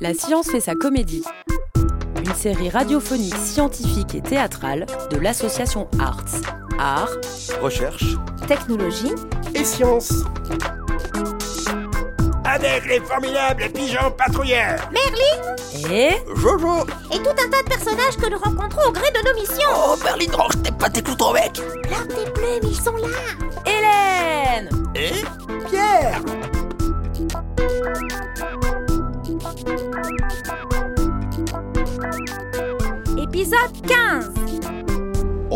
La science fait sa comédie. Une série radiophonique, scientifique et théâtrale de l'association Arts. Art, Recherche Technologie, et science. Avec les formidables pigeons patrouilleurs et Jojo et tout un tas de personnages que nous rencontrons au gré de nos missions. Oh, Berlin Roche, t'es pas tes clous ton Leurs tes plumes, ils sont là. Hélène Et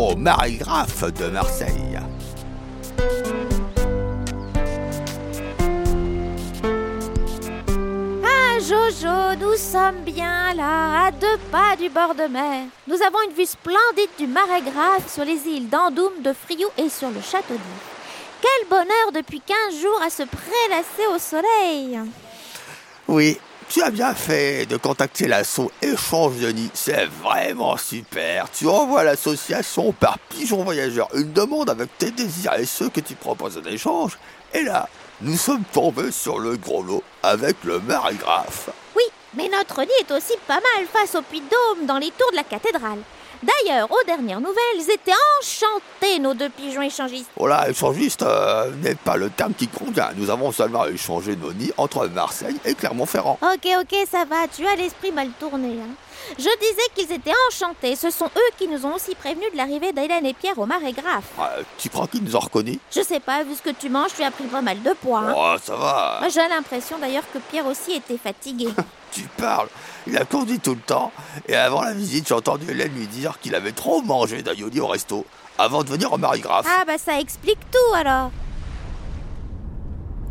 au Marégraphe de Marseille. Ah Jojo, nous sommes bien là, à deux pas du bord de mer. Nous avons une vue splendide du marais grave sur les îles d'Andoum, de Friou et sur le château d'If. Quel bonheur depuis 15 jours à se prélasser au soleil. Oui, tu as bien fait de contacter l'asso Échange de Nid. C'est vraiment super. Tu envoies à l'association par pigeon voyageur une demande avec tes désirs et ceux que tu proposes en échange. Et là, nous sommes tombés sur le gros lot avec le Marégraphe. Oui, mais notre nid est aussi pas mal face au puits de Dôme dans les tours de la cathédrale. D'ailleurs, aux dernières nouvelles, ils étaient enchantés, nos deux pigeons échangistes. Oh là, échangiste euh, n'est pas le terme qui convient. Nous avons seulement échangé nos nids entre Marseille et Clermont-Ferrand. Ok, ok, ça va, tu as l'esprit mal tourné. hein. Je disais qu'ils étaient enchantés. Ce sont eux qui nous ont aussi prévenus de l'arrivée d'Hélène et Pierre au marais grave. Euh, tu crois qu'ils nous ont reconnus? Je sais pas, vu ce que tu manges, tu as pris pas mal de poids. hein. Oh, ça va. Moi, j'ai l'impression d'ailleurs que Pierre aussi était fatigué. Tu parles. Il a conduit tout le temps. Et avant la visite, j'ai entendu Hélène lui dire qu'il avait trop mangé d'aïoli au resto avant de venir au Marégraphe. ah, bah ça explique tout alors.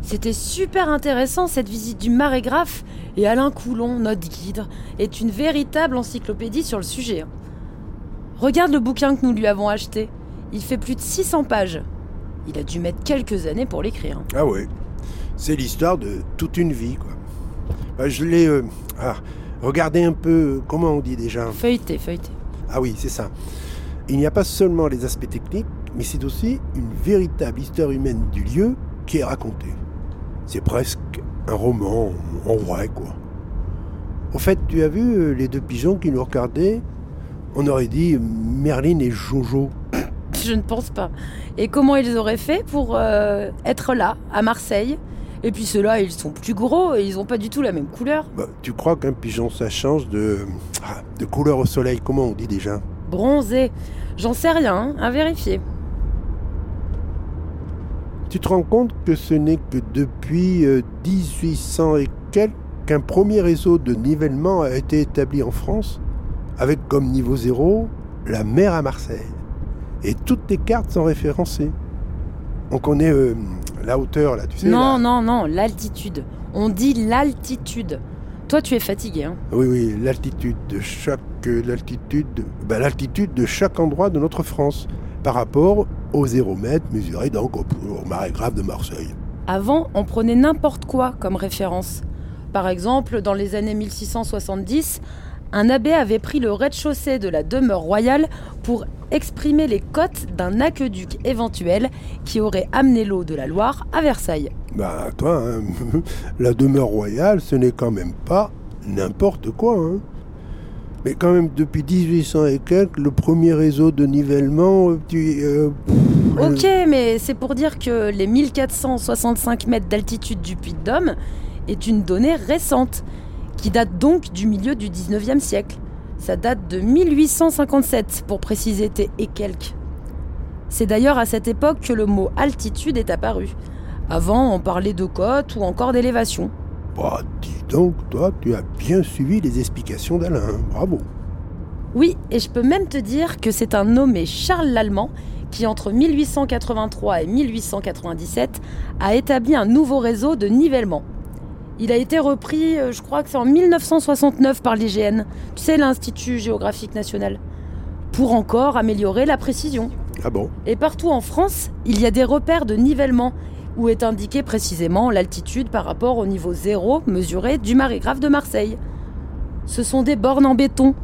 C'était super intéressant cette visite du marégraphe et Alain Coulon, notre guide, est une véritable encyclopédie sur le sujet. Regarde le bouquin que nous lui avons acheté. Il fait plus de 600 pages. Il a dû mettre quelques années pour l'écrire. Ah ouais, c'est l'histoire de toute une vie, quoi. Bah, je l'ai... euh, ah, regardé un peu... Comment on dit déjà Feuilleté, feuilleté. Ah oui, c'est ça. Il n'y a pas seulement les aspects techniques, mais c'est aussi une véritable histoire humaine du lieu qui est racontée. C'est presque un roman en vrai, quoi. Au fait, tu as vu euh, les deux pigeons qui nous regardaient? On aurait dit Merlin et Jojo. Je ne pense pas. Et comment ils auraient fait pour euh, être là, à Marseille? Et puis ceux-là, ils sont plus gros et ils n'ont pas du tout la même couleur. Bah, tu crois qu'un pigeon, ça change de, ah, de couleur au soleil? Comment on dit déjà? Bronzés. J'en sais rien, hein, à vérifier. Tu te rends compte que ce n'est que depuis euh, 1800 et quelques qu'un premier réseau de nivellement a été établi en France, avec comme niveau zéro la mer à Marseille. Et toutes les cartes sont référencées. On connaît euh, la hauteur, là, tu sais. non, non, non, l'altitude. On dit l'altitude. Toi, tu es fatigué, hein Oui, oui, l'altitude de chaque euh, l'altitude, de- bah, l'altitude de chaque endroit de notre France par rapport au zéro mètre mesuré donc au, au marégraphe de Marseille. Avant, on prenait n'importe quoi comme référence. Par exemple, dans les années 1670, un abbé avait pris le rez-de-chaussée de la demeure royale pour exprimer les cotes d'un aqueduc éventuel qui aurait amené l'eau de la Loire à Versailles. Bah toi, hein, la demeure royale, ce n'est quand même pas n'importe quoi. hein. Mais quand même, depuis 1800 et quelques, le premier réseau de nivellement, euh, tu, euh, Ok, mais c'est pour dire que les 1465 mètres d'altitude du Puy de Dôme est une donnée récente, qui date donc du milieu du 19e siècle. Ça date de 1857, pour préciser tes et quelques. C'est d'ailleurs à cette époque que le mot altitude est apparu. Avant, on parlait de côte ou encore d'élévation. bah, dis donc, toi, tu as bien suivi les explications d'Alain. Bravo. Oui, et je peux même te dire que c'est un nommé Charles l'Allemand qui, entre 1883 et 1897, a établi un nouveau réseau de nivellement. Il a été repris, euh, je crois que c'est en 1969 par l'IGN, tu sais, l'Institut géographique national, pour encore améliorer la précision. Ah bon? Et partout en France, il y a des repères de nivellement où est indiquée précisément l'altitude par rapport au niveau zéro mesuré du marégraphe de Marseille. Ce sont des bornes en béton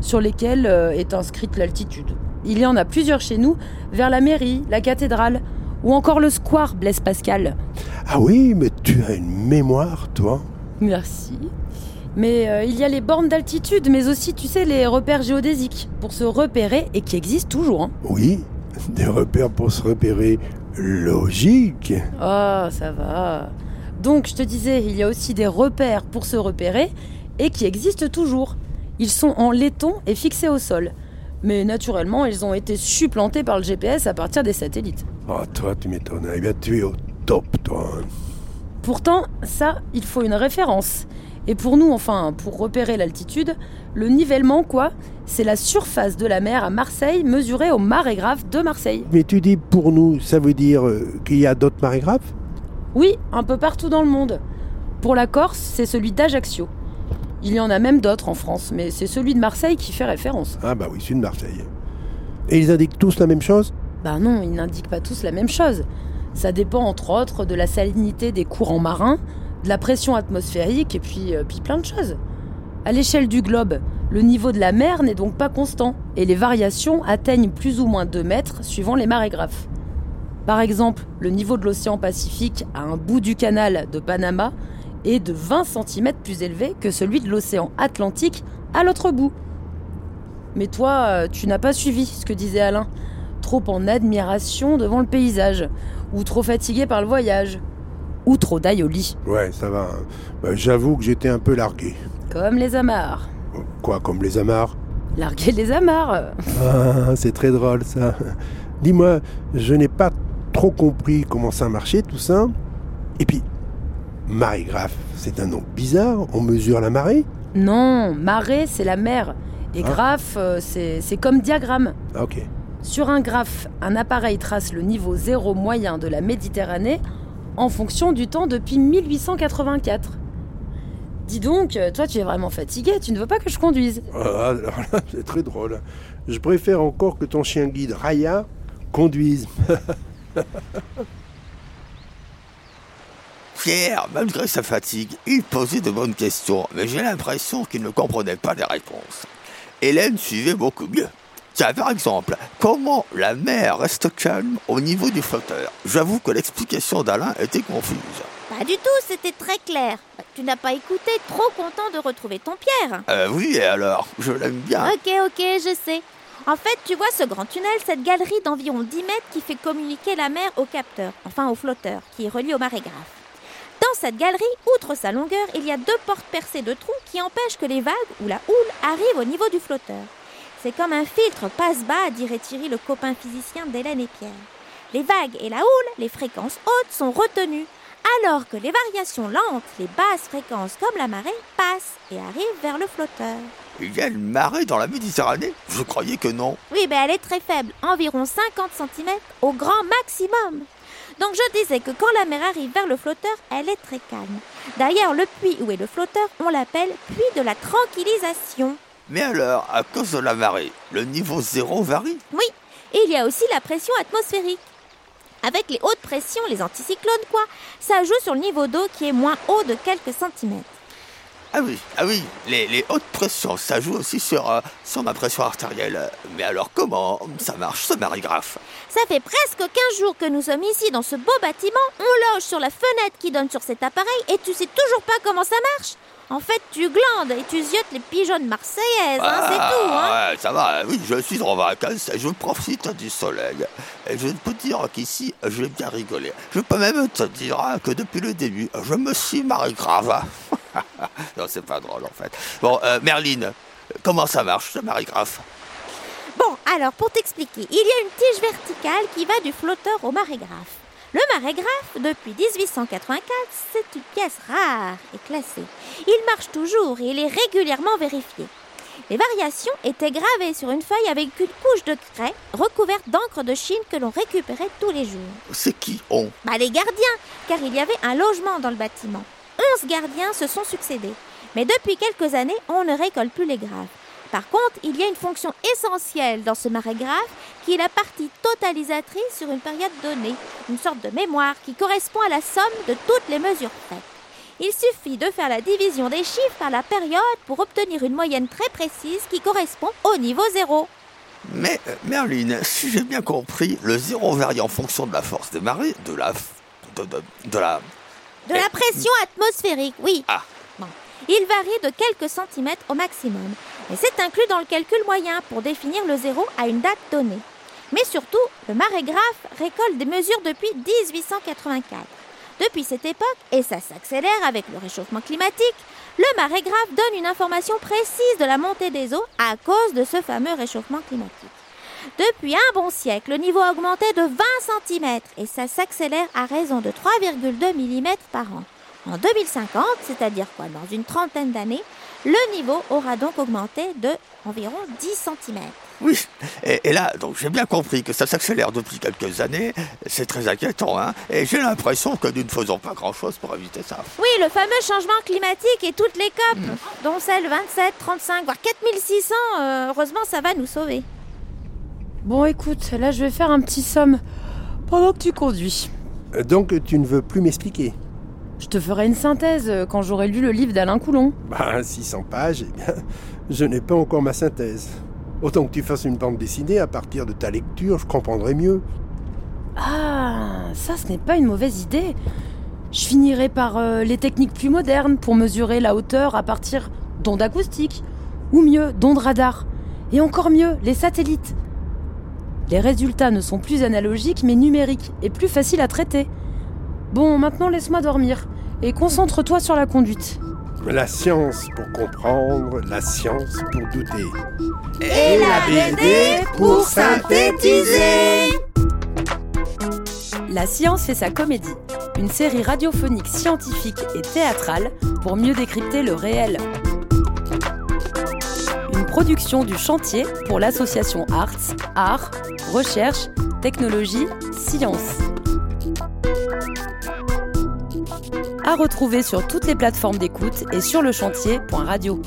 sur lesquelles euh, est inscrite l'altitude. Il y en a plusieurs chez nous, vers la mairie, la cathédrale, ou encore le square Blaise Pascal. Ah oui, mais tu as une mémoire, toi. Merci. Mais euh, il y a les bornes d'altitude, mais aussi, tu sais, les repères géodésiques, pour se repérer et qui existent toujours. hein. Oui, des repères pour se repérer. Logique. Oh, ça va. Donc, je te disais, il y a aussi des repères pour se repérer et qui existent toujours. Ils sont en laiton et fixés au sol. Mais naturellement, ils ont été supplantés par le GPS à partir des satellites. Oh, toi, tu m'étonnes. Eh bien, tu es au top, toi. Pourtant, ça, il faut une référence. Et pour nous, enfin, pour repérer l'altitude, le nivellement, quoi, c'est la surface de la mer à Marseille mesurée au marégraphe de Marseille. Mais tu dis pour nous, ça veut dire euh, qu'il y a d'autres marégraphes Oui, un peu partout dans le monde. Pour la Corse, c'est celui d'Ajaccio. Il y en a même d'autres en France, mais c'est celui de Marseille qui fait référence. Ah bah oui, celui de Marseille. Et ils indiquent tous la même chose? Bah non, ils n'indiquent pas tous la même chose. Ça dépend entre autres de la salinité des courants marins, de la pression atmosphérique et puis, euh, puis plein de choses. À l'échelle du globe, le niveau de la mer n'est donc pas constant et les variations atteignent plus ou moins 2 mètres suivant les marégraphes. Par exemple, le niveau de l'océan Pacifique à un bout du canal de Panama est de 20 cm plus élevé que celui de l'océan Atlantique à l'autre bout. Mais toi, euh, tu n'as pas suivi ce que disait Alain. Trop en admiration devant le paysage, ou trop fatigué par le voyage, ou trop d'ail au lit, Ouais, ça va. hein. Bah, J'avoue que j'étais un peu largué. comme les amarres. Quoi, comme les amarres? Larguer les amarres. Ah, c'est très drôle ça. Dis-moi, je n'ai pas trop compris comment ça marchait tout ça. Et puis, marégraphe, c'est un nom bizarre. On mesure la marée? Non, marée, c'est la mer. Et Ah. graphe, euh, c'est c'est comme diagramme. Ah, Ok. Sur un graphe, un appareil trace le niveau zéro moyen de la Méditerranée en fonction du temps depuis 1884. Dis donc, euh, toi tu es vraiment fatigué, tu ne veux pas que je conduise Ah, alors là, c'est très drôle. Je préfère encore que ton chien guide Raya conduise. Pierre, malgré sa fatigue, il posait de bonnes questions, mais j'ai l'impression qu'il ne comprenait pas les réponses. Hélène suivait beaucoup mieux. Tiens, par exemple, comment la mer reste calme au niveau du flotteur J'avoue que l'explication d'Alain était confuse. Pas du tout, c'était très clair. Tu n'as pas écouté, trop content de retrouver ton Pierre. Euh, oui, et alors? Je l'aime bien. Ok, ok, je sais. En fait, tu vois ce grand tunnel, cette galerie d'environ 10 mètres qui fait communiquer la mer au capteur, enfin au flotteur, qui est relié au marégraphe. Dans cette galerie, outre sa longueur, il y a deux portes percées de trous qui empêchent que les vagues ou la houle arrivent au niveau du flotteur. C'est comme un filtre passe-bas, dirait Thierry, le copain physicien d'Hélène et Pierre. Les vagues et la houle, les fréquences hautes, sont retenues, alors que les variations lentes, les basses fréquences comme la marée, passent et arrivent vers le flotteur. Il y a une marée dans la Méditerranée? Je croyais que non. Oui, mais elle est très faible, environ 50 cm au grand maximum. Donc je disais que quand la mer arrive vers le flotteur, elle est très calme. D'ailleurs, le puits où est le flotteur, on l'appelle puits de la tranquillisation. Mais alors, à cause de la marée, le niveau zéro varie Oui, et il y a aussi la pression atmosphérique. Avec les hautes pressions, les anticyclones quoi, ça joue sur le niveau d'eau qui est moins haut de quelques centimètres. Ah oui, ah oui, les, les hautes pressions, ça joue aussi sur, euh, sur ma pression artérielle. Mais alors comment ça marche ce marégraphe Ça fait presque 15 jours que nous sommes ici dans ce beau bâtiment, on loge sur la fenêtre qui donne sur cet appareil et tu sais toujours pas comment ça marche. En fait, tu glandes et tu ziotes les pigeonnes marseillaises, hein, c'est tout, hein. Ah, ouais, ça va, oui, je suis en vacances, je profite du soleil. Et je peux dire qu'ici, j'ai bien rigolé. Je peux même te dire hein, que depuis le début, je me suis marré grave. non, c'est pas drôle en fait. Bon, euh, Merline, comment ça marche ce marégraphe Bon, alors pour t'expliquer, il y a une tige verticale qui va du flotteur au marégraphe. Le marégraphe, depuis 1884, c'est une pièce rare et classée. Il marche toujours et il est régulièrement vérifié. Les variations étaient gravées sur une feuille avec une couche de craie recouverte d'encre de Chine que l'on récupérait tous les jours. C'est qui on? Bah les gardiens, car il y avait un logement dans le bâtiment. Onze gardiens se sont succédés. Mais depuis quelques années, on ne récolte plus les graves. Par contre, il y a une fonction essentielle dans ce marégraphe qui est la partie totalisatrice sur une période donnée, une sorte de mémoire qui correspond à la somme de toutes les mesures faites. Il suffit de faire la division des chiffres par la période pour obtenir une moyenne très précise qui correspond au niveau zéro. Mais, euh, Merline, si j'ai bien compris, le zéro varie en fonction de la force des marées, de la... de, de, de la... De la pression atmosphérique, oui. Ah. Bon. Il varie de quelques centimètres au maximum, et c'est inclus dans le calcul moyen pour définir le zéro à une date donnée. Mais surtout, le marégraphe récolte des mesures depuis 1884. Depuis cette époque, et ça s'accélère avec le réchauffement climatique, le marégraphe donne une information précise de la montée des eaux à cause de ce fameux réchauffement climatique. Depuis un bon siècle, le niveau a augmenté de 20 cm et ça s'accélère à raison de 3,2 mm par an. En 2050, c'est-à-dire quoi dans une trentaine d'années, le niveau aura donc augmenté de environ 10 cm. Oui, et, et là, donc j'ai bien compris que ça s'accélère depuis quelques années. C'est très inquiétant, hein. Et j'ai l'impression que nous ne faisons pas grand-chose pour éviter ça. Oui, le fameux changement climatique et toutes les COP, dont celle 27, 35, voire 4600, euh, heureusement ça va nous sauver. Bon, écoute, là, je vais faire un petit somme pendant que tu conduis. Euh, Donc tu ne veux plus m'expliquer? Je te ferai une synthèse euh, quand j'aurai lu le livre d'Alain Coulon. Bah, 600 pages, eh bien, je n'ai pas encore ma synthèse. Autant que tu fasses une bande dessinée, à partir de ta lecture, je comprendrai mieux. Ah, ça, ce n'est pas une mauvaise idée. Je finirai par euh, les techniques plus modernes pour mesurer la hauteur à partir d'ondes acoustiques, ou mieux, d'ondes radar, et encore mieux, les satellites. Les résultats ne sont plus analogiques mais numériques et plus faciles à traiter. Bon, maintenant laisse-moi dormir et concentre-toi sur la conduite. La science pour comprendre, la science pour douter. Et la BD pour synthétiser La science fait sa comédie, une série radiophonique scientifique et théâtrale pour mieux décrypter le réel. Une production du chantier pour l'association Arts, Art, Recherche, Technologie, Science. À retrouver sur toutes les plateformes d'écoute et sur le chantier.radio.